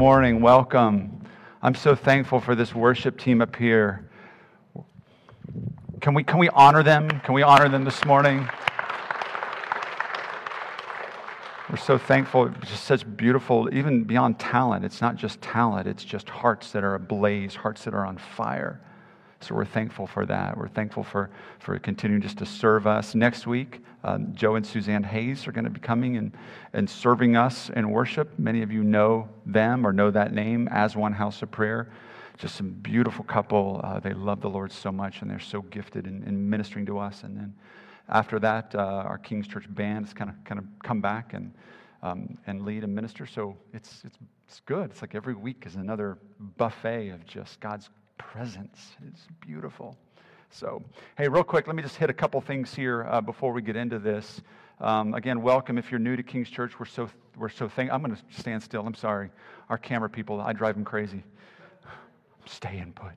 morning. Welcome. I'm so thankful for this worship team up here. Can we, can we honor them? Can we honor them this morning? We're so thankful. Just such beautiful, even beyond talent. It's not just talent, it's just hearts that are ablaze, hearts that are on fire. So we're thankful for that. We're thankful for, for continuing just to serve us. Next week, um, Joe and Suzanne Hayes are going to be coming and, and serving us in worship. Many of you know them or know that name as One House of Prayer. Just some beautiful couple. Uh, they love the Lord so much and they're so gifted in, in ministering to us. And then after that, uh, our King's Church band has kind of kind of come back and um, and lead and minister. So it's it's it's good. It's like every week is another buffet of just God's presence. It's beautiful. So, hey, real quick, let me just hit a couple things here uh, before we get into this. Um, again, welcome if you're new to King's Church. We're so we're so thank. I'm going to stand still. I'm sorry. Our camera people, I drive them crazy. Stay in put.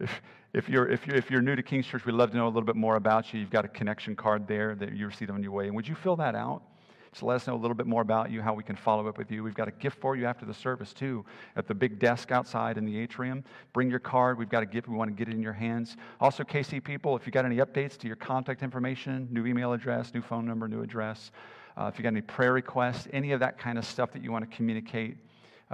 If, if you're if you're if you're new to King's Church, we'd love to know a little bit more about you. You've got a connection card there that you received on your way, and would you fill that out? So let us know a little bit more about you, how we can follow up with you. We've got a gift for you after the service, too, at the big desk outside in the atrium. Bring your card. We've got a gift. We want to get it in your hands. Also, KC people, if you got any updates to your contact information, new email address, new phone number, new address, uh, if you got any prayer requests, any of that kind of stuff that you want to communicate,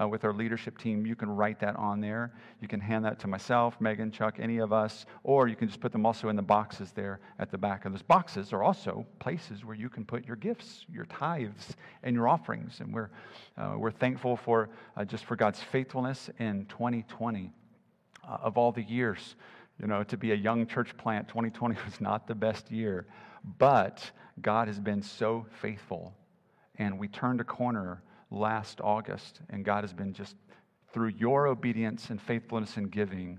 uh, with our leadership team, you can write that on there. You can hand that to myself, Megan, Chuck, any of us, or you can just put them also in the boxes there at the back. And those boxes are also places where you can put your gifts, your tithes, and your offerings. And we're, uh, we're thankful for uh, just for God's faithfulness in 2020. Uh, of all the years, you know, to be a young church plant, 2020 was not the best year, but God has been so faithful. And we turned a corner last August, and God has been just through your obedience and faithfulness in giving.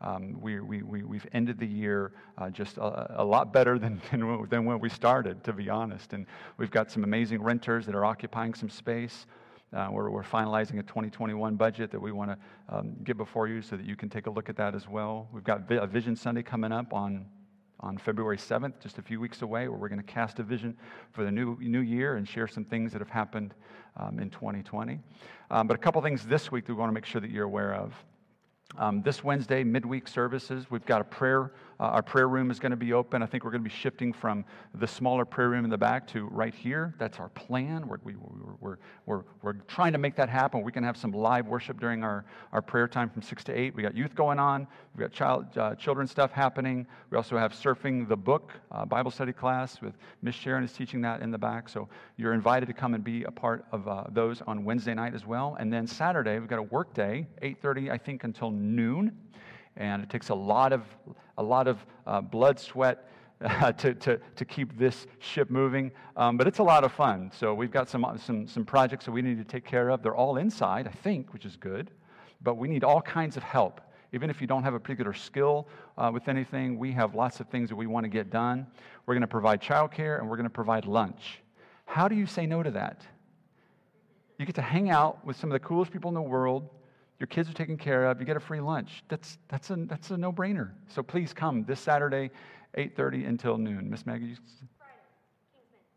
Um, we, we, we, we've ended the year uh, just a, a, lot better than, than when we started, to be honest. And we've got some amazing renters that are occupying some space. Uh, we're, we're finalizing a 2021 budget that we want to um, get before you so that you can take a look at that as well. We've got a Vision Sunday coming up on on February 7th, just a few weeks away, where we're going to cast a vision for the new, new year and share some things that have happened um, in 2020. Um, but a couple things this week that we want to make sure that you're aware of. Um, this Wednesday, midweek services, we've got a prayer. Uh, our prayer room is going to be open. I think we're going to be shifting from the smaller prayer room in the back to right here. That's our plan. We're, we, are we're, we're, we're trying to make that happen. We can have some live worship during our, our prayer time from 6 to 8. We got youth going on. We've got child, uh, children stuff happening. We also have Surfing the Book uh, Bible study class with Miss Sharon is teaching that in the back. So you're invited to come and be a part of uh, those on Wednesday night as well. And then Saturday, we've got a work day, 8.30, I think, until noon. And it takes a lot of, a lot of uh, blood, sweat, uh, to, to, to keep this ship moving. Um, but it's a lot of fun. So we've got some, some, some projects that we need to take care of. They're all inside, I think, which is good. But we need all kinds of help. Even if you don't have a particular skill uh, with anything, we have lots of things that we want to get done. We're going to provide childcare and we're going to provide lunch. How do you say no to that? You get to hang out with some of the coolest people in the world your kids are taken care of, you get a free lunch. That's, that's a, that's a no-brainer. So please come this Saturday, 8.30 until noon. Miss Maggie? You...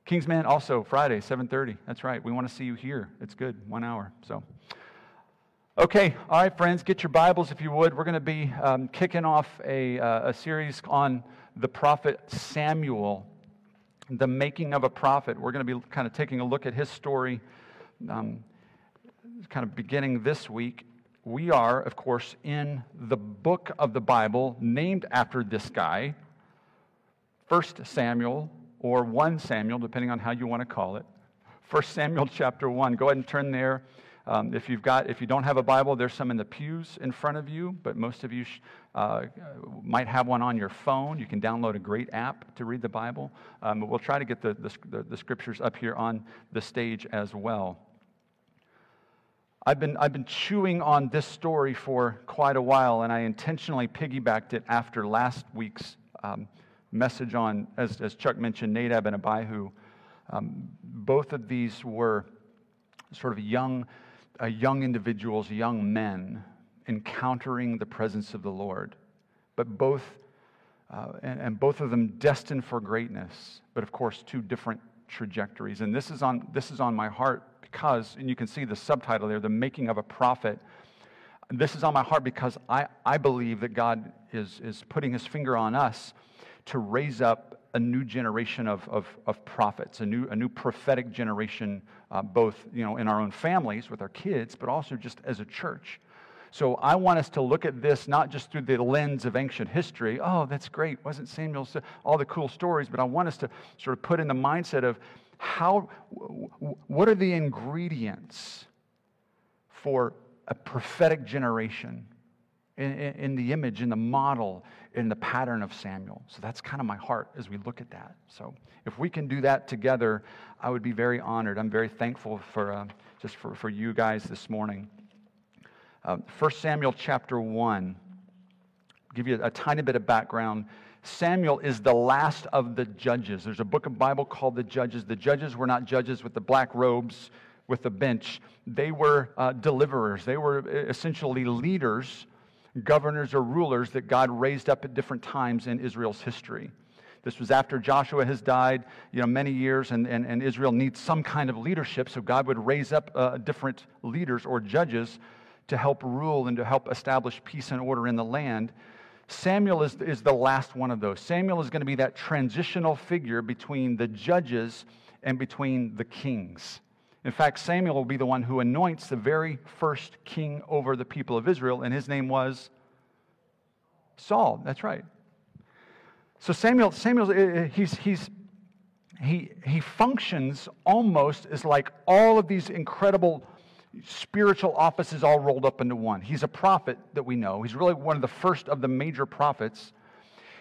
Kingsman also Friday, 7.30. That's right. We want to see you here. It's good, one hour. So, okay, all right, friends, get your Bibles if you would. We're going to be um, kicking off a, uh, a series on the prophet Samuel, the making of a prophet. We're going to be kind of taking a look at his story, um, kind of beginning this week we are, of course, in the book of the Bible named after this guy, 1 Samuel or 1 Samuel, depending on how you want to call it. 1 Samuel chapter 1. Go ahead and turn there. Um, if you've got, if you don't have a Bible, there's some in the pews in front of you, but most of you sh- uh, might have one on your phone. You can download a great app to read the Bible. Um, we'll try to get the, the, the scriptures up here on the stage as well. I've been, I've been chewing on this story for quite a while, and I intentionally piggybacked it after last week's um, message on, as, as Chuck mentioned, Nadab and Abihu. Um, both of these were sort of young, uh, young individuals, young men encountering the presence of the Lord, but both, uh, and, and both of them destined for greatness, but of course, two different trajectories. And this is on, this is on my heart because, and you can see the subtitle there, The Making of a Prophet. This is on my heart because I, I believe that God is, is putting his finger on us to raise up a new generation of, of, of prophets, a new, a new prophetic generation, uh, both you know, in our own families with our kids, but also just as a church. So I want us to look at this not just through the lens of ancient history. Oh, that's great. Wasn't Samuel all the cool stories? But I want us to sort of put in the mindset of how, what are the ingredients for a prophetic generation in, in, in the image, in the model, in the pattern of Samuel. So that's kind of my heart as we look at that. So if we can do that together, I would be very honored. I'm very thankful for uh, just for, for you guys this morning. Uh, 1 Samuel chapter 1, give you a tiny bit of background. Samuel is the last of the judges. There's a book of Bible called the Judges. The judges were not judges with the black robes with the bench. They were uh, deliverers. They were essentially leaders, governors or rulers that God raised up at different times in Israel's history. This was after Joshua has died, you know, many years, and, and, and Israel needs some kind of leadership. So God would raise up uh, different leaders or judges to help rule and to help establish peace and order in the land. Samuel is, is the last one of those. Samuel is going to be that transitional figure between the judges and between the kings. In fact, Samuel will be the one who anoints the very first king over the people of Israel, and his name was Saul. That's right. So Samuel, Samuel, uh, uh, he's, he's, he, he functions almost as like all of these incredible spiritual offices all rolled up into one. He's a prophet that we know. He's really one of the first of the major prophets.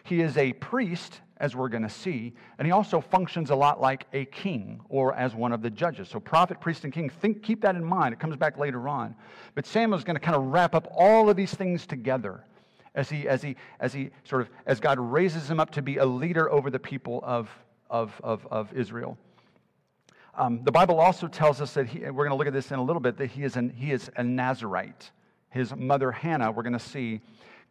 He is a priest, as we're going to see, and he also functions a lot like a king or as one of the judges. So, prophet, priest, and king, think, keep that in mind. It comes back later on. But Samuel is going to kind of wrap up all of these things together as he, as he, as he sort of, as God raises him up to be a leader over the people of, of, of, of Israel. Um, the Bible also tells us that he, we're going to look at this in a little bit, that he is, an, he is a Nazarite. His mother Hannah, we're going to see,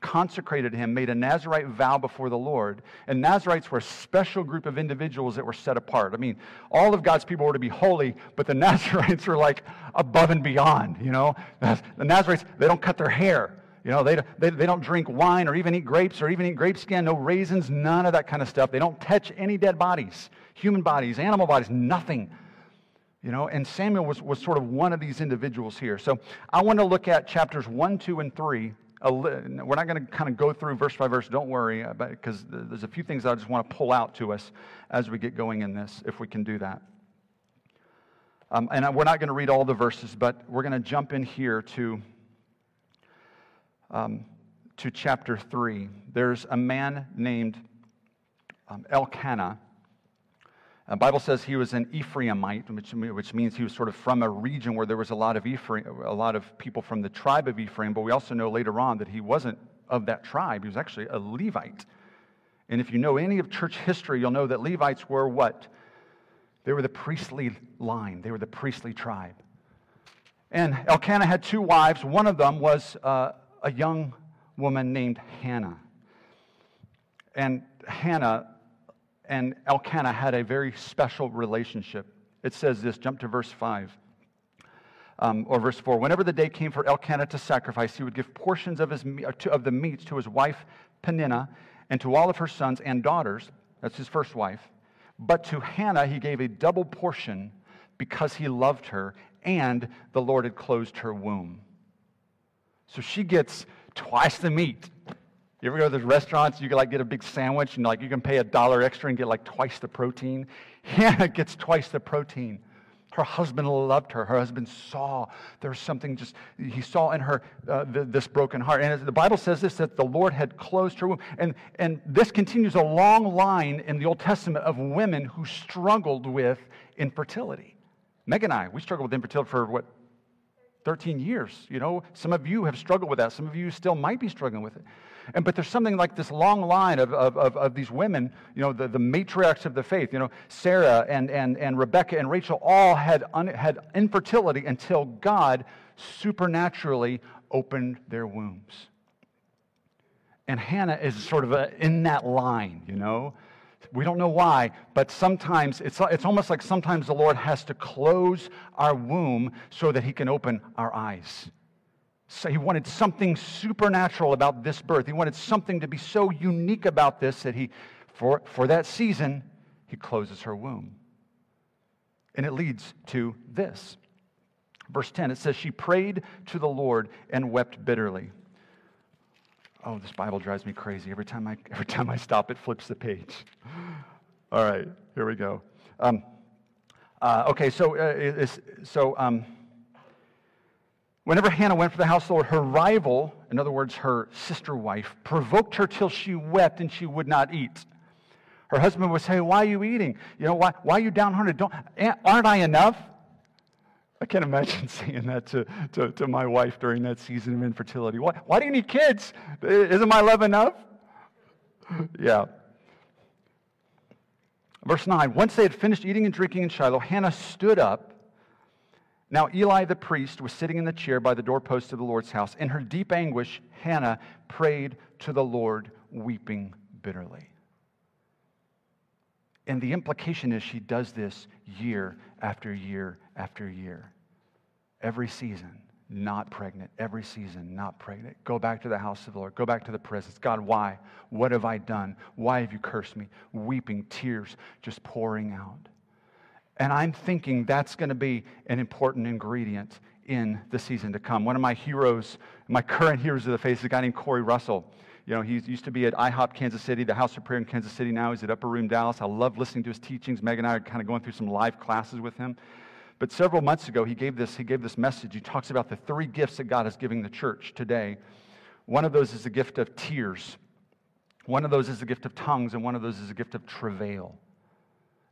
consecrated him, made a Nazarite vow before the Lord. And Nazarites were a special group of individuals that were set apart. I mean, all of God's people were to be holy, but the Nazarites were like above and beyond, you know? The Nazarites, they don't cut their hair. You know, they, they, they don't drink wine or even eat grapes or even eat grape skin, no raisins, none of that kind of stuff. They don't touch any dead bodies, human bodies, animal bodies, nothing. You know, and Samuel was, was sort of one of these individuals here. So I want to look at chapters 1, 2, and 3. We're not going to kind of go through verse by verse, don't worry, because uh, there's a few things I just want to pull out to us as we get going in this, if we can do that. Um, and we're not going to read all the verses, but we're going to jump in here to, um, to chapter 3. There's a man named um, Elkanah the Bible says he was an Ephraimite, which, which means he was sort of from a region where there was a lot of Ephraim, a lot of people from the tribe of Ephraim. But we also know later on that he wasn't of that tribe. He was actually a Levite. And if you know any of church history, you'll know that Levites were what? They were the priestly line. They were the priestly tribe. And Elkanah had two wives. One of them was uh, a young woman named Hannah. And Hannah and Elkanah had a very special relationship. It says this, jump to verse 5. Um, or verse 4 whenever the day came for elkanah to sacrifice he would give portions of, his, uh, of the meats to his wife peninnah and to all of her sons and daughters that's his first wife but to hannah he gave a double portion because he loved her and the lord had closed her womb so she gets twice the meat you ever go to those restaurants, you can like get a big sandwich and like you can pay a dollar extra and get like twice the protein? Hannah gets twice the protein. Her husband loved her. Her husband saw there was something just, he saw in her uh, this broken heart. And the Bible says this that the Lord had closed her womb. And, and this continues a long line in the Old Testament of women who struggled with infertility. Meg and I, we struggled with infertility for what, 13 years. You know, some of you have struggled with that. Some of you still might be struggling with it. And, but there's something like this long line of, of, of, of these women, you know, the, the matriarchs of the faith, you know, Sarah and, and, and Rebecca and Rachel all had, un, had infertility until God supernaturally opened their wombs. And Hannah is sort of a, in that line, you know. We don't know why, but sometimes it's, it's almost like sometimes the Lord has to close our womb so that He can open our eyes. So he wanted something supernatural about this birth. He wanted something to be so unique about this that he, for, for that season, he closes her womb. And it leads to this. Verse 10, it says, She prayed to the Lord and wept bitterly. Oh, this Bible drives me crazy. Every time I, every time I stop, it flips the page. All right, here we go. Um, uh, okay, so, uh, so um, whenever Hannah went for the house of the Lord, her rival, in other words, her sister wife, provoked her till she wept and she would not eat. Her husband would say, Why are you eating? You know, why, why are you downhearted? Don't, eh, aren't I enough? I can't imagine saying that to, to, to, my wife during that season of infertility. Why, why do you need kids? Isn't my love enough? yeah. Verse 9 Once they had finished eating and drinking in Shiloh, Hannah stood up. Now, Eli the priest was sitting in the chair by the doorpost of the Lord's house. In her deep anguish, Hannah prayed to the Lord, weeping bitterly. And the implication is she does this year after year after year. Every season, not pregnant. Every season, not pregnant. Go back to the house of the Lord. Go back to the presence. God, why? What have I done? Why have you cursed me? Weeping, tears just pouring out. And I'm thinking that's going to be an important ingredient in the season to come. One of my heroes, my current heroes of the faith, is a guy named Corey Russell. You know, he used to be at IHOP Kansas City, the House of Prayer in Kansas City. Now he's at Upper Room Dallas. I love listening to his teachings. Meg and I are kind of going through some live classes with him. But several months ago, he gave this, he gave this message. He talks about the three gifts that God is giving the church today. One of those is the gift of tears. One of those is the gift of tongues, and one of those is the gift of travail.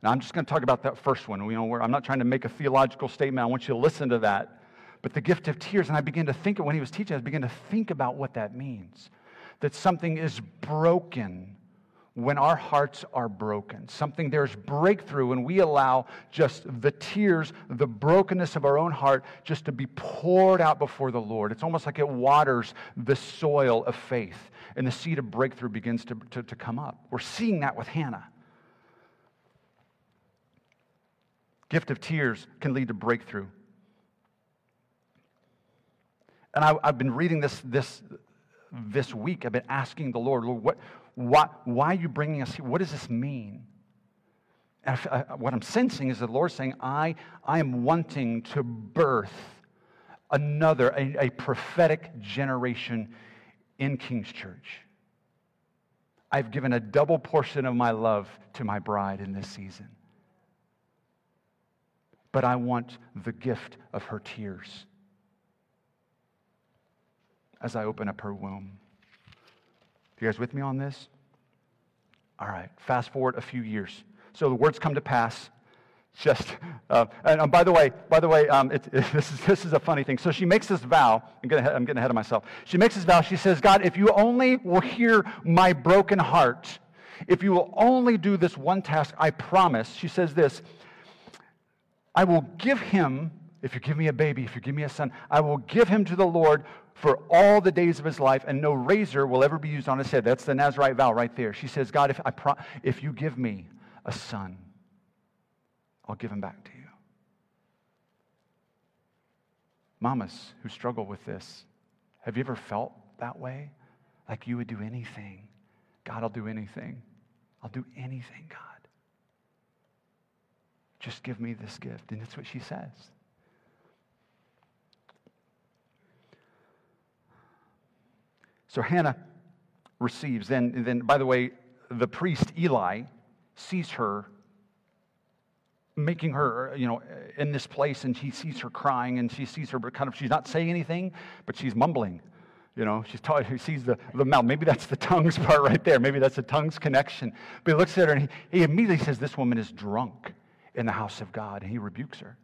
Now, I'm just going to talk about that first one. You know, I'm not trying to make a theological statement. I want you to listen to that. But the gift of tears, and I began to think, when he was teaching, I began to think about what that means that something is broken when our hearts are broken. Something there's breakthrough when we allow just the tears, the brokenness of our own heart just to be poured out before the Lord. It's almost like it waters the soil of faith and the seed of breakthrough begins to, to, to come up. We're seeing that with Hannah. Gift of tears can lead to breakthrough. And I, have been reading this, this, this week, I've been asking the Lord, Lord, what, why, why are you bringing us here? What does this mean? And I, what I'm sensing is the Lord saying, I, I am wanting to birth another, a, a prophetic generation in King's Church. I've given a double portion of my love to my bride in this season. But I want the gift of her tears as I open up her womb. You guys with me on this? All right, fast forward a few years. So the words come to pass. Just, uh, and um, by the way, by the way, um, it, it, this, is, this is a funny thing. So she makes this vow. I'm I'm getting ahead of myself. She makes this vow. She says, God, if you only will hear my broken heart, if you will only do this one task, I promise. She says this I will give him, if you give me a baby, if you give me a son, I will give him to the Lord for all the days of his life, and no razor will ever be used on his head. That's the Nazarite vow right there. She says, God, if, I pro- if you give me a son, I'll give him back to you. Mamas who struggle with this, have you ever felt that way? Like you would do anything. God, I'll do anything. I'll do anything, God. Just give me this gift. And that's what she says. So Hannah receives. Then, then, by the way, the priest Eli sees her making her, you know, in this place, and he sees her crying, and she sees her, but kind of, she's not saying anything, but she's mumbling. You know, she's talking, he sees the, the mouth. Maybe that's the tongues part right there. Maybe that's the tongues connection. But he looks at her and he, he immediately says, This woman is drunk in the house of God, and he rebukes her.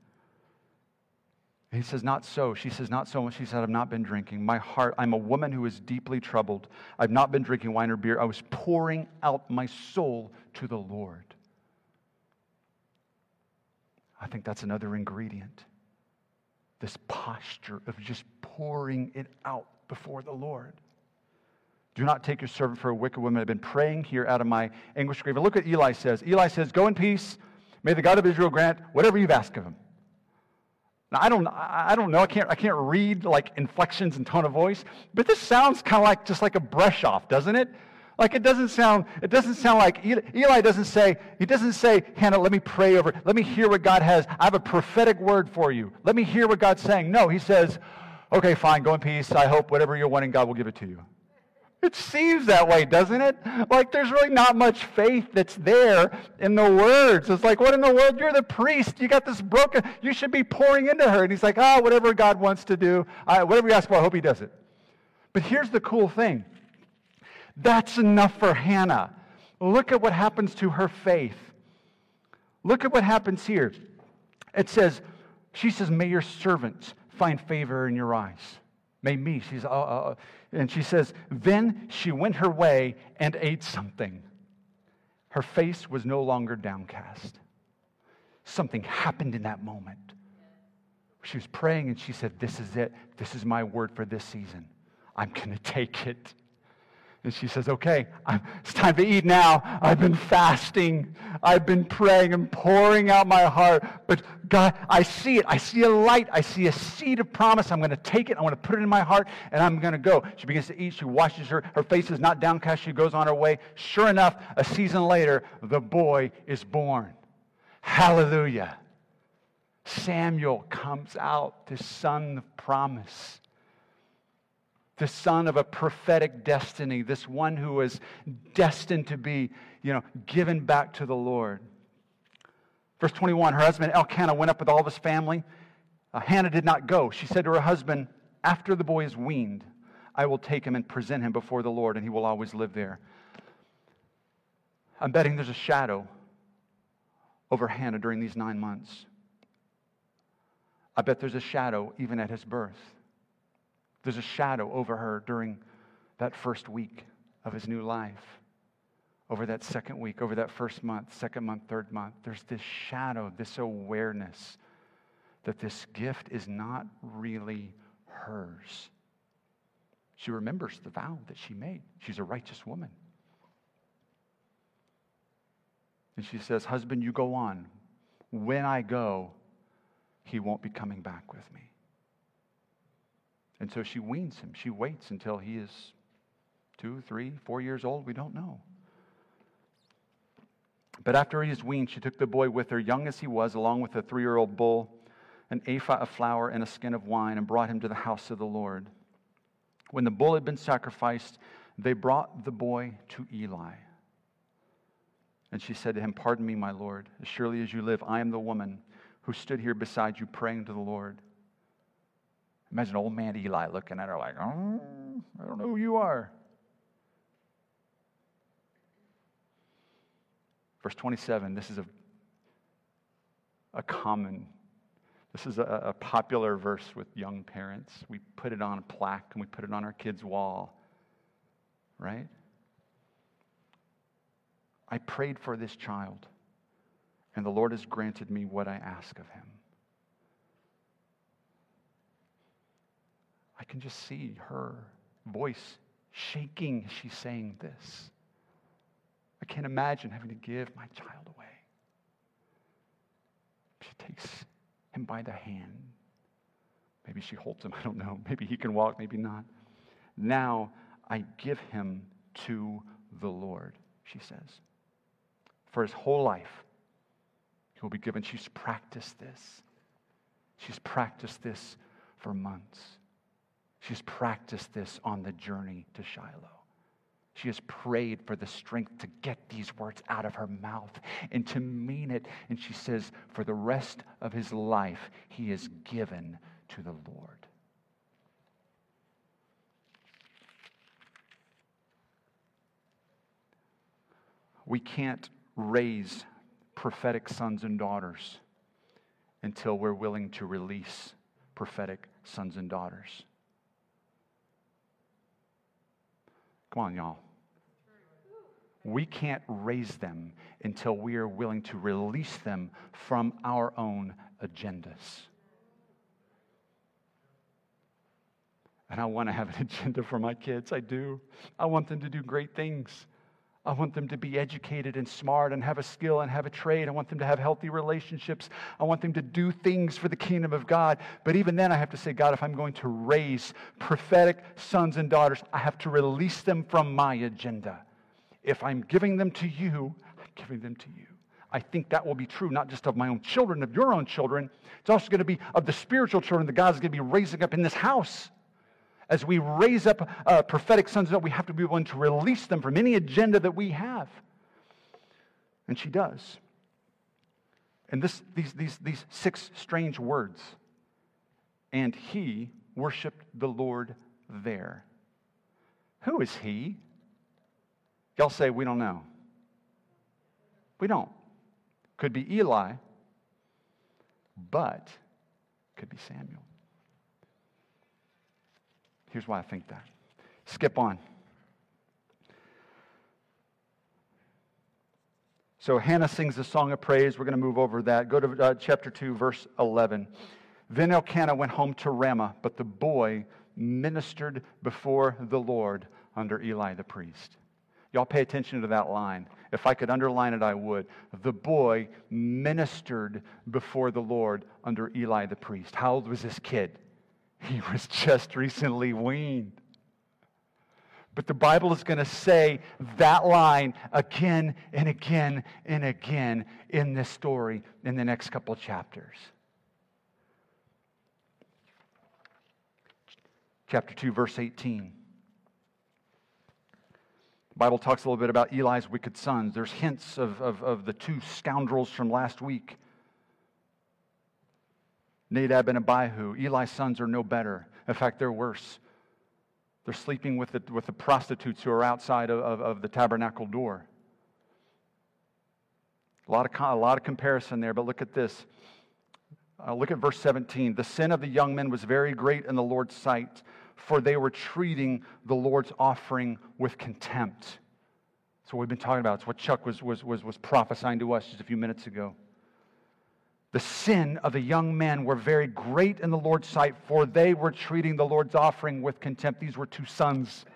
He says, Not so. She says, Not so. She said, I've not been drinking. My heart, I'm a woman who is deeply troubled. I've not been drinking wine or beer. I was pouring out my soul to the Lord. I think that's another ingredient. This posture of just pouring it out before the Lord. Do not take your servant for a wicked woman. I've been praying here out of my anguish grave. And look what Eli says. Eli says, Go in peace. May the God of Israel grant whatever you've asked of him. Now, I don't, I don't know. I can't, I can't read like inflections and tone of voice, but this sounds kind of like just like a brush off, doesn't it? Like it doesn't sound, it doesn't sound like Eli doesn't say, he doesn't say, Hannah, let me pray over, let me hear what God has. I have a prophetic word for you. Let me hear what God's saying. No, he says, okay, fine, go in peace. I hope whatever you're wanting, God will give it to you. It seems that way, doesn't it? Like there's really not much faith that's there in the words. It's like, what in the world? You're the priest. You got this broken. You should be pouring into her. And he's like, ah, oh, whatever God wants to do, I, whatever you ask for, I hope he does it. But here's the cool thing that's enough for Hannah. Look at what happens to her faith. Look at what happens here. It says, she says, may your servants find favor in your eyes. May me. She's, uh, uh, and she says, Then she went her way and ate something. Her face was no longer downcast. Something happened in that moment. She was praying and she said, This is it. This is my word for this season. I'm going to take it. And she says, Okay, it's time to eat now. I've been fasting. I've been praying and pouring out my heart. But God, I see it. I see a light. I see a seed of promise. I'm going to take it. I'm going to put it in my heart, and I'm going to go. She begins to eat. She washes her. Her face is not downcast. She goes on her way. Sure enough, a season later, the boy is born. Hallelujah. Samuel comes out, the son of promise the son of a prophetic destiny, this one who was destined to be, you know, given back to the Lord. Verse 21 her husband Elkanah went up with all of his family. Uh, Hannah did not go. She said to her husband, After the boy is weaned, I will take him and present him before the Lord, and he will always live there. I'm betting there's a shadow over Hannah during these nine months. I bet there's a shadow even at his birth. There's a shadow over her during that first week of his new life, over that second week, over that first month, second month, third month. There's this shadow, this awareness that this gift is not really hers. She remembers the vow that she made. She's a righteous woman. And she says, Husband, you go on. When I go, he won't be coming back with me. And so she weans him. She waits until he is two, three, four years old. We don't know. But after he is weaned, she took the boy with her, young as he was, along with a three year old bull, an ephah of flour, and a skin of wine, and brought him to the house of the Lord. When the bull had been sacrificed, they brought the boy to Eli. And she said to him, Pardon me, my Lord. As surely as you live, I am the woman who stood here beside you praying to the Lord. Imagine old man Eli looking at her like, oh, I don't know who you are. Verse 27, this is a, a common, this is a, a popular verse with young parents. We put it on a plaque and we put it on our kids' wall, right? I prayed for this child, and the Lord has granted me what I ask of him. I can just see her voice shaking as she's saying this. I can't imagine having to give my child away. She takes him by the hand. Maybe she holds him, I don't know. Maybe he can walk, maybe not. Now I give him to the Lord, she says. For his whole life, he will be given. She's practiced this. She's practiced this for months. She's practiced this on the journey to Shiloh. She has prayed for the strength to get these words out of her mouth and to mean it. And she says, for the rest of his life, he is given to the Lord. We can't raise prophetic sons and daughters until we're willing to release prophetic sons and daughters. Come on, y'all. We can't raise them until we are willing to release them from our own agendas. And I want to have an agenda for my kids. I do. I want them to do great things. I want them to be educated and smart and have a skill and have a trade. I want them to have healthy relationships. I want them to do things for the kingdom of God. But even then, I have to say, God, if I'm going to raise prophetic sons and daughters, I have to release them from my agenda. If I'm giving them to you, I'm giving them to you. I think that will be true, not just of my own children, of your own children. It's also going to be of the spiritual children that God's going to be raising up in this house. As we raise up uh, prophetic sons, we have to be willing to release them from any agenda that we have. And she does. And this, these, these, these six strange words. And he worshiped the Lord there. Who is he? Y'all say, we don't know. We don't. Could be Eli, but could be Samuel. Here's why I think that. Skip on. So Hannah sings a song of praise. We're going to move over that. Go to uh, chapter 2, verse 11. Then Elkanah went home to Ramah, but the boy ministered before the Lord under Eli the priest. Y'all pay attention to that line. If I could underline it, I would. The boy ministered before the Lord under Eli the priest. How old was this kid? He was just recently weaned. But the Bible is going to say that line again and again and again in this story in the next couple chapters. Chapter 2, verse 18. The Bible talks a little bit about Eli's wicked sons. There's hints of, of, of the two scoundrels from last week. Nadab and Abihu. Eli's sons are no better. In fact, they're worse. They're sleeping with the, with the prostitutes who are outside of, of, of the tabernacle door. A lot, of, a lot of comparison there, but look at this. Uh, look at verse 17. The sin of the young men was very great in the Lord's sight, for they were treating the Lord's offering with contempt. What we've been talking about. It's what Chuck was, was, was, was prophesying to us just a few minutes ago. The sin of the young men were very great in the Lord's sight, for they were treating the Lord's offering with contempt. These were two sons.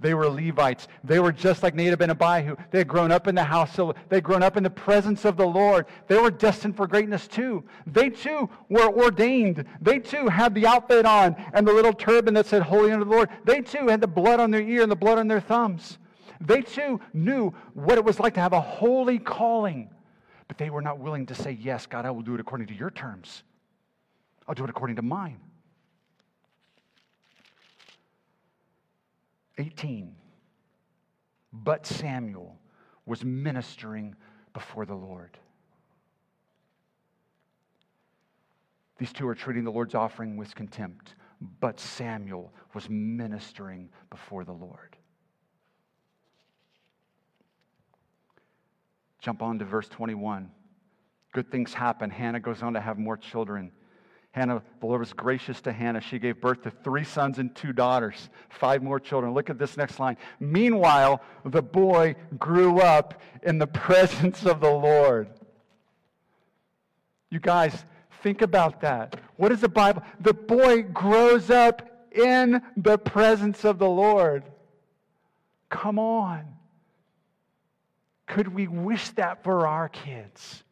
They were Levites. They were just like Nadab and Abihu. They had grown up in the house. They had grown up in the presence of the Lord. They were destined for greatness too. They too were ordained. They too had the outfit on and the little turban that said Holy unto the Lord. They too had the blood on their ear and the blood on their thumbs. They too knew what it was like to have a holy calling. But they were not willing to say, Yes, God, I will do it according to your terms. I'll do it according to mine. 18. But Samuel was ministering before the Lord. These two are treating the Lord's offering with contempt, but Samuel was ministering before the Lord. Jump on to verse 21. Good things happen. Hannah goes on to have more children. Hannah, the Lord was gracious to Hannah. She gave birth to three sons and two daughters, five more children. Look at this next line. Meanwhile, the boy grew up in the presence of the Lord. You guys, think about that. What is the Bible? The boy grows up in the presence of the Lord. Come on. Could we wish that for our kids?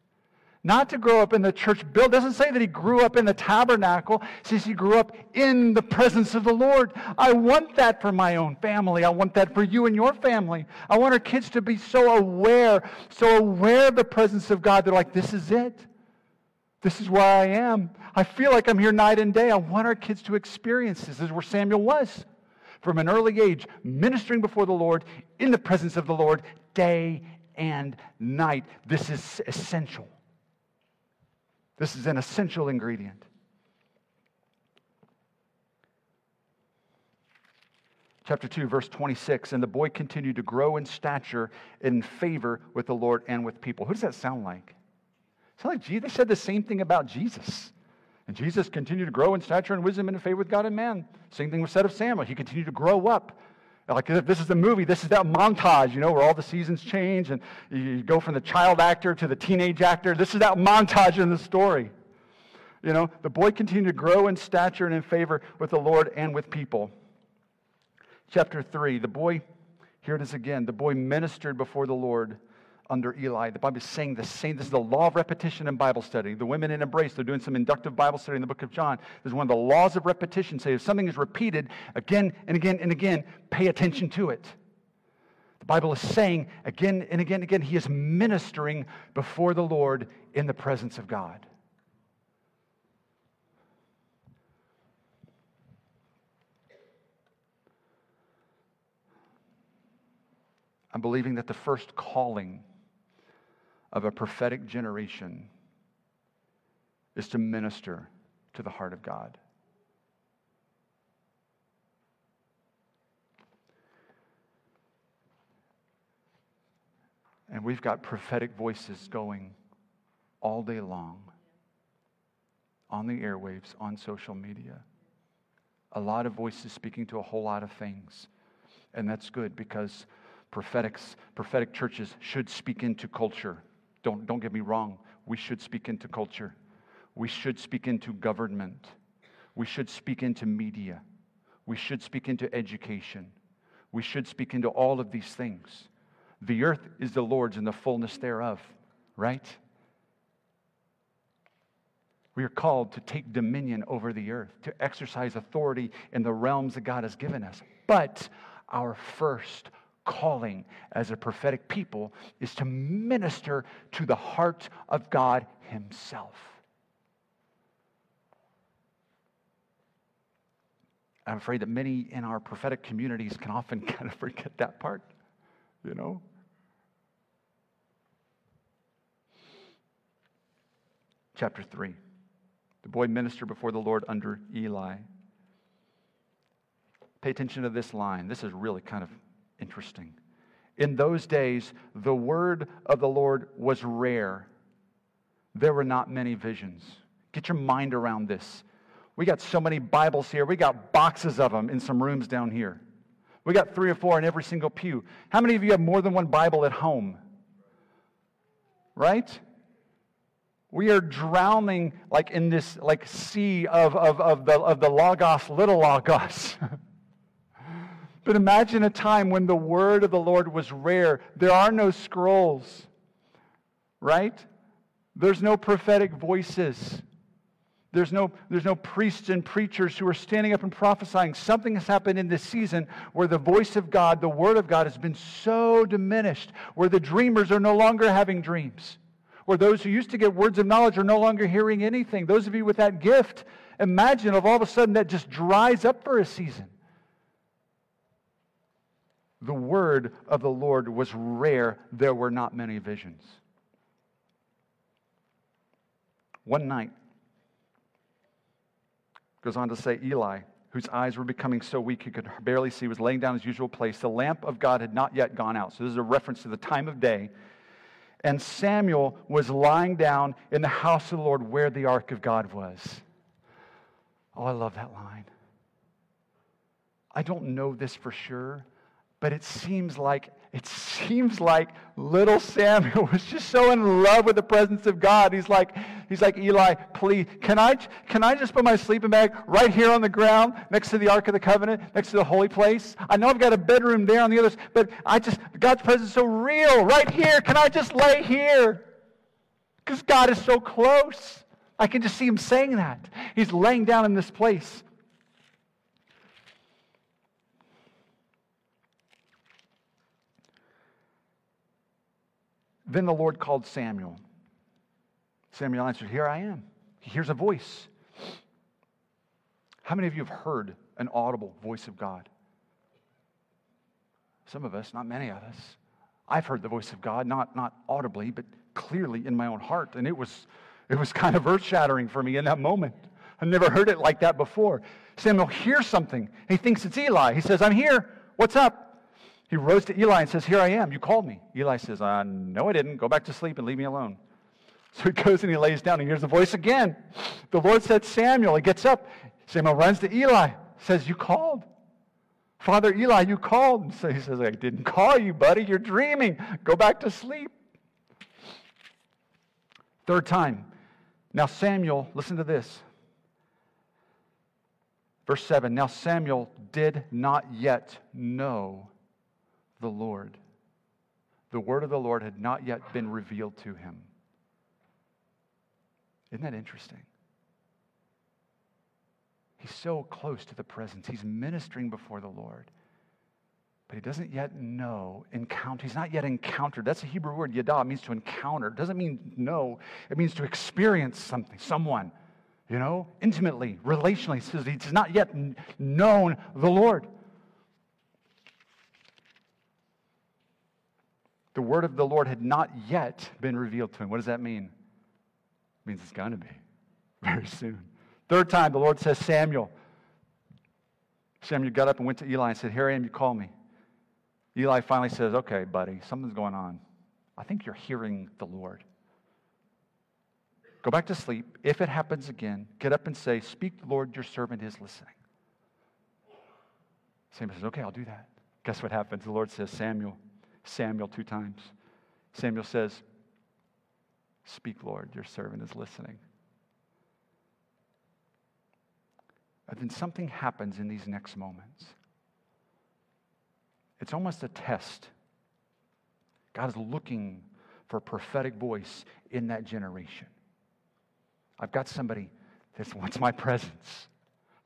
Not to grow up in the church build. doesn't say that he grew up in the tabernacle. It says he grew up in the presence of the Lord. I want that for my own family. I want that for you and your family. I want our kids to be so aware, so aware of the presence of God. They're like, this is it. This is where I am. I feel like I'm here night and day. I want our kids to experience this. This is where Samuel was from an early age, ministering before the Lord, in the presence of the Lord, day and night. This is essential. This is an essential ingredient. Chapter 2, verse 26. And the boy continued to grow in stature in favor with the Lord and with people. Who does that sound like? Sound like Jesus? They said the same thing about Jesus. And Jesus continued to grow in stature and wisdom and in favor with God and man. Same thing was said of Samuel. He continued to grow up like this is the movie, this is that montage, you know, where all the seasons change and you go from the child actor to the teenage actor. This is that montage in the story. You know, the boy continued to grow in stature and in favor with the Lord and with people. Chapter 3, the boy, here it is again, the boy ministered before the Lord under Eli. The Bible is saying the same. This is the law of repetition in Bible study. The women in Embrace, they're doing some inductive Bible study in the book of John. There's one of the laws of repetition. Say if something is repeated again and again and again, pay attention to it. The Bible is saying again and again and again, he is ministering before the Lord in the presence of God. I'm believing that the first calling of a prophetic generation is to minister to the heart of God. And we've got prophetic voices going all day long on the airwaves, on social media. A lot of voices speaking to a whole lot of things. And that's good because prophetics, prophetic churches should speak into culture. Don't, don't get me wrong. We should speak into culture. We should speak into government. We should speak into media. We should speak into education. We should speak into all of these things. The earth is the Lord's and the fullness thereof, right? We are called to take dominion over the earth, to exercise authority in the realms that God has given us. But our first calling as a prophetic people is to minister to the heart of God Himself. I'm afraid that many in our prophetic communities can often kind of forget that part, you know? Chapter 3. The boy ministered before the Lord under Eli. Pay attention to this line. This is really kind of Interesting. In those days, the word of the Lord was rare. There were not many visions. Get your mind around this. We got so many Bibles here. We got boxes of them in some rooms down here. We got three or four in every single pew. How many of you have more than one Bible at home? Right? We are drowning like in this like sea of, of, of, the, of the Logos, little Logos. But imagine a time when the word of the Lord was rare. There are no scrolls, right? There's no prophetic voices. There's no, there's no priests and preachers who are standing up and prophesying. Something has happened in this season where the voice of God, the word of God, has been so diminished, where the dreamers are no longer having dreams, where those who used to get words of knowledge are no longer hearing anything. Those of you with that gift, imagine if all of a sudden that just dries up for a season the word of the Lord was rare, there were not many visions. One night, goes on to say, Eli, whose eyes were becoming so weak he could barely see, was laying down his usual place. The lamp of God had not yet gone out. So this is a reference to the time of day. And Samuel was lying down in the house of the Lord where the ark of God was. Oh, I love that line. I don't know this for sure, but it seems like it seems like little Samuel was just so in love with the presence of God. He's like, he's like, Eli, please, can I, can I just put my sleeping bag right here on the ground next to the Ark of the Covenant, next to the holy place? I know I've got a bedroom there on the other, side, but I just, God's presence is so real right here. Can I just lay here? Because God is so close. I can just see him saying that. He's laying down in this place. Then the Lord called Samuel. Samuel answered, Here I am. He hears a voice. How many of you have heard an audible voice of God? Some of us, not many of us. I've heard the voice of God, not, not audibly, but clearly in my own heart. And it was, it was kind of earth shattering for me in that moment. I've never heard it like that before. Samuel hears something. He thinks it's Eli. He says, I'm here. What's up? He rose to Eli and says, Here I am. You called me. Eli says, uh, No, I didn't. Go back to sleep and leave me alone. So he goes and he lays down. He hears the voice again. The Lord said, Samuel. He gets up. Samuel runs to Eli, says, You called. Father Eli, you called. And so he says, I didn't call you, buddy. You're dreaming. Go back to sleep. Third time. Now, Samuel, listen to this. Verse 7 Now Samuel did not yet know the Lord. The word of the Lord had not yet been revealed to him. Isn't that interesting? He's so close to the presence. He's ministering before the Lord. But he doesn't yet know, encounter. He's not yet encountered. That's a Hebrew word, yada. Means to encounter. It doesn't mean know. It means to experience something, someone, you know, intimately, relationally. He says he's not yet known the Lord. The word of the Lord had not yet been revealed to him. What does that mean? It means it's going to be very soon. Third time, the Lord says, Samuel. Samuel got up and went to Eli and said, Here I am, you call me. Eli finally says, Okay, buddy, something's going on. I think you're hearing the Lord. Go back to sleep. If it happens again, get up and say, Speak, the Lord, your servant is listening. Samuel says, Okay, I'll do that. Guess what happens? The Lord says, Samuel, Samuel two times. Samuel says, Speak, Lord, your servant is listening. And then something happens in these next moments. It's almost a test. God is looking for a prophetic voice in that generation. I've got somebody that wants my presence.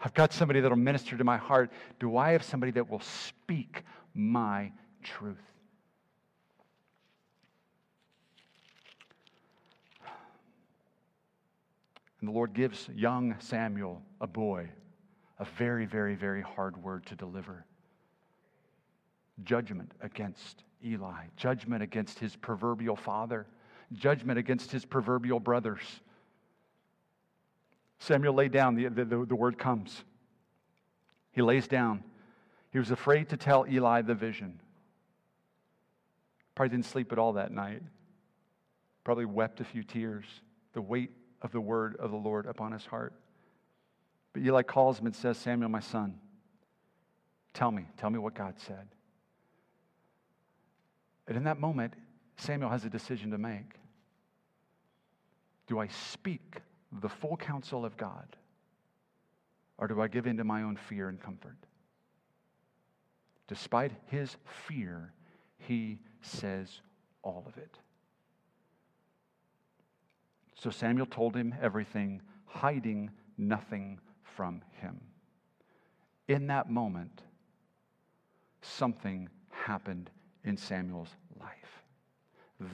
I've got somebody that'll minister to my heart. Do I have somebody that will speak my truth? And the Lord gives young Samuel, a boy, a very, very, very hard word to deliver judgment against Eli, judgment against his proverbial father, judgment against his proverbial brothers. Samuel laid down, the, the, the, word comes. He lays down. He was afraid to tell Eli the vision. Probably didn't sleep at all that night. Probably wept a few tears. The weight of the word of the Lord upon his heart. But Eli calls him and says, Samuel, my son, tell me, tell me what God said. And in that moment, Samuel has a decision to make. Do I speak the full counsel of God, or do I give in to my own fear and comfort? Despite his fear, he says all of it. So Samuel told him everything, hiding nothing from him. In that moment, something happened in Samuel's life.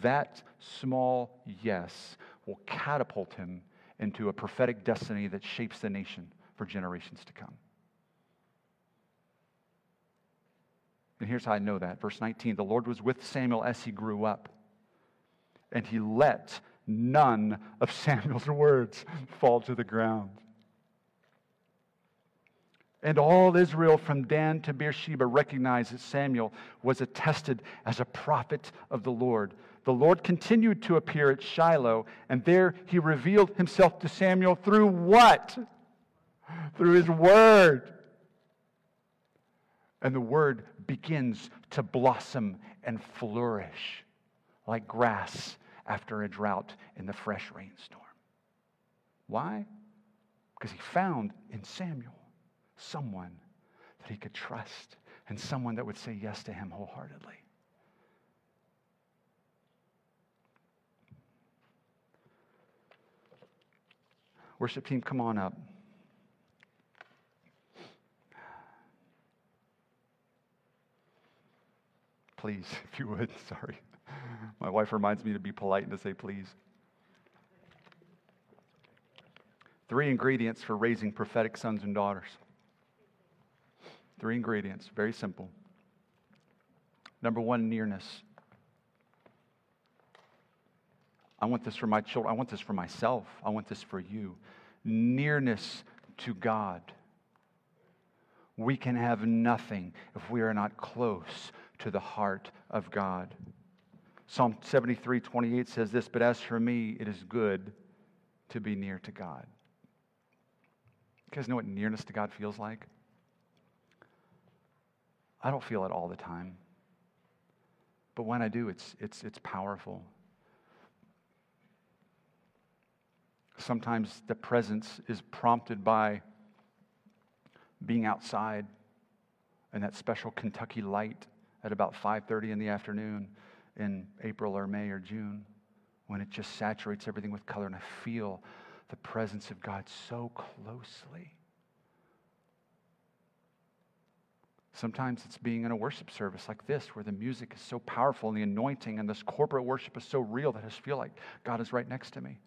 That small yes will catapult him into a prophetic destiny that shapes the nation for generations to come. And here's how I know that. Verse 19 The Lord was with Samuel as he grew up, and he let none of Samuel's words fall to the ground. And all Israel from Dan to Beersheba recognized that Samuel was attested as a prophet of the Lord. The Lord continued to appear at Shiloh, and there he revealed himself to Samuel through what? Through his word. And the word begins to blossom and flourish like grass after a drought in the fresh rainstorm. Why? Because he found in Samuel someone that he could trust and someone that would say yes to him wholeheartedly. Worship team, come on up. Please, if you would, sorry. My wife reminds me to be polite and to say please. Three ingredients for raising prophetic sons and daughters. Three ingredients, very simple. Number one, nearness. I want this for my children. I want this for myself. I want this for you. Nearness to God. We can have nothing if we are not close to the heart of God. Psalm 73 28 says this, but as for me, it is good to be near to God. You guys know what nearness to God feels like? I don't feel it all the time. But when I do, it's, it's, it's powerful. Sometimes the presence is prompted by being outside in that special Kentucky light at about 5:30 in the afternoon in April or May or June when it just saturates everything with color and I feel the presence of God so closely. Sometimes it's being in a worship service like this where the music is so powerful and the anointing and this corporate worship is so real that I just feel like God is right next to me.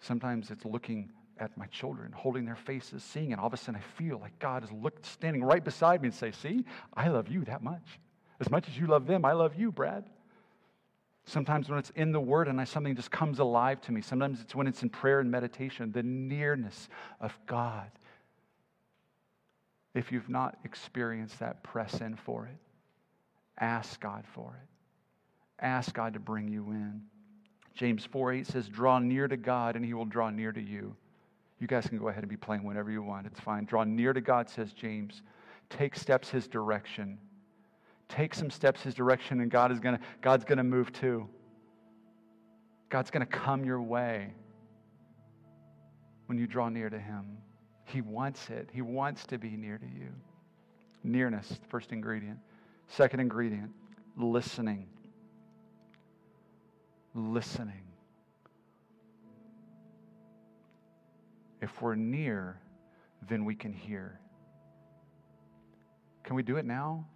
Sometimes it's looking at my children, holding their faces, seeing it. All of a sudden, I feel like God is look, standing right beside me and say, See, I love you that much. As much as you love them, I love you, Brad. Sometimes when it's in the Word and I, something just comes alive to me. Sometimes it's when it's in prayer and meditation, the nearness of God. If you've not experienced that, press in for it. Ask God for it. Ask God to bring you in. James 4 8 says, Draw near to God, and he will draw near to you. You guys can go ahead and be playing whenever you want. It's fine. Draw near to God, says James. Take steps his direction. Take some steps his direction, and God is gonna, God's gonna move too. God's gonna come your way when you draw near to him. He wants it. He wants to be near to you. Nearness, first ingredient. Second ingredient, listening. Listening. If we're near, then we can hear. Can we do it now?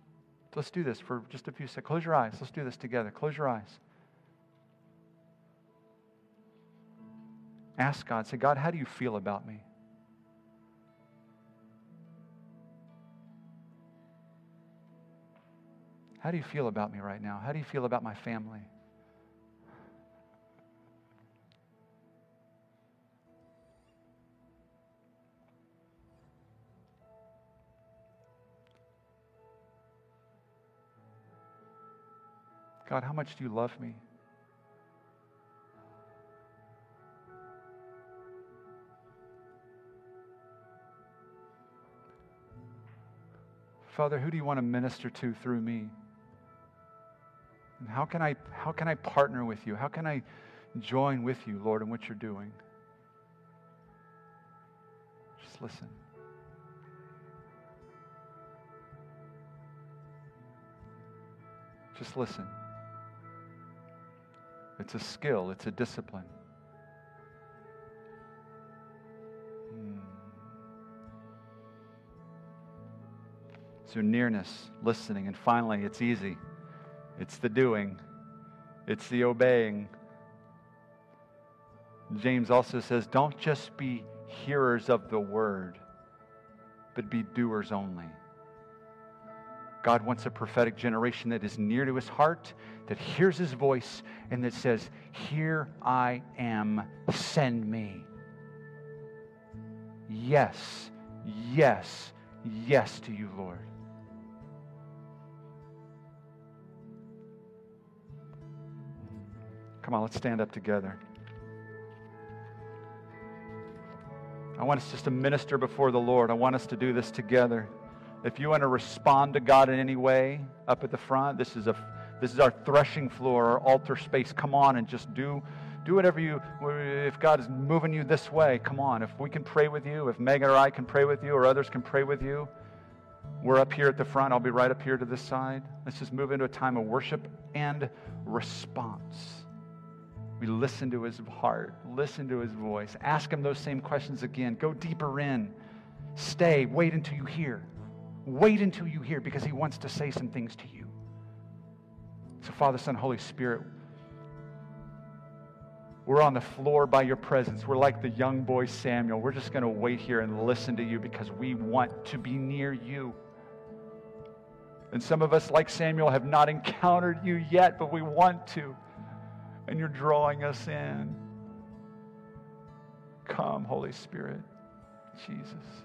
Let's do this for just a few seconds. Close your eyes. Let's do this together. Close your eyes. Ask God. Say, God, how do you feel about me? How do you feel about me right now? How do you feel about my family? God, how much do you love me? Father, who do you want to minister to through me? And how can I how can I partner with you? How can I join with you, Lord, in what you're doing? Just listen. Just listen. It's a skill, it's a discipline. Hmm. So, nearness, listening, and finally, it's easy. It's the doing, it's the obeying. James also says, don't just be hearers of the word, but be doers only. God wants a prophetic generation that is near to his heart, that hears his voice, and that says, Here I am, send me. Yes, yes, yes to you, Lord. Come on, let's stand up together. I want us just to minister before the Lord. I want us to do this together. If you want to respond to God in any way up at the front, this is a this is our threshing floor, our altar space. Come on and just do do whatever you if God is moving you this way, come on. If we can pray with you, if Megan or I can pray with you or others can pray with you, we're up here at the front. I'll be right up here to this side. Let's just move into a time of worship and response. We listen to his heart, listen to his voice, ask him those same questions again. Go deeper in. Stay, wait until you hear. Wait until you hear because He wants to say some things to you. So, Father, Son, Holy Spirit, we're on the floor by your presence. We're like the young boy Samuel. We're just going to wait here and listen to you because we want to be near you. And some of us, like Samuel, have not encountered you yet, but we want to. And you're drawing us in. Come, Holy Spirit. Jesus.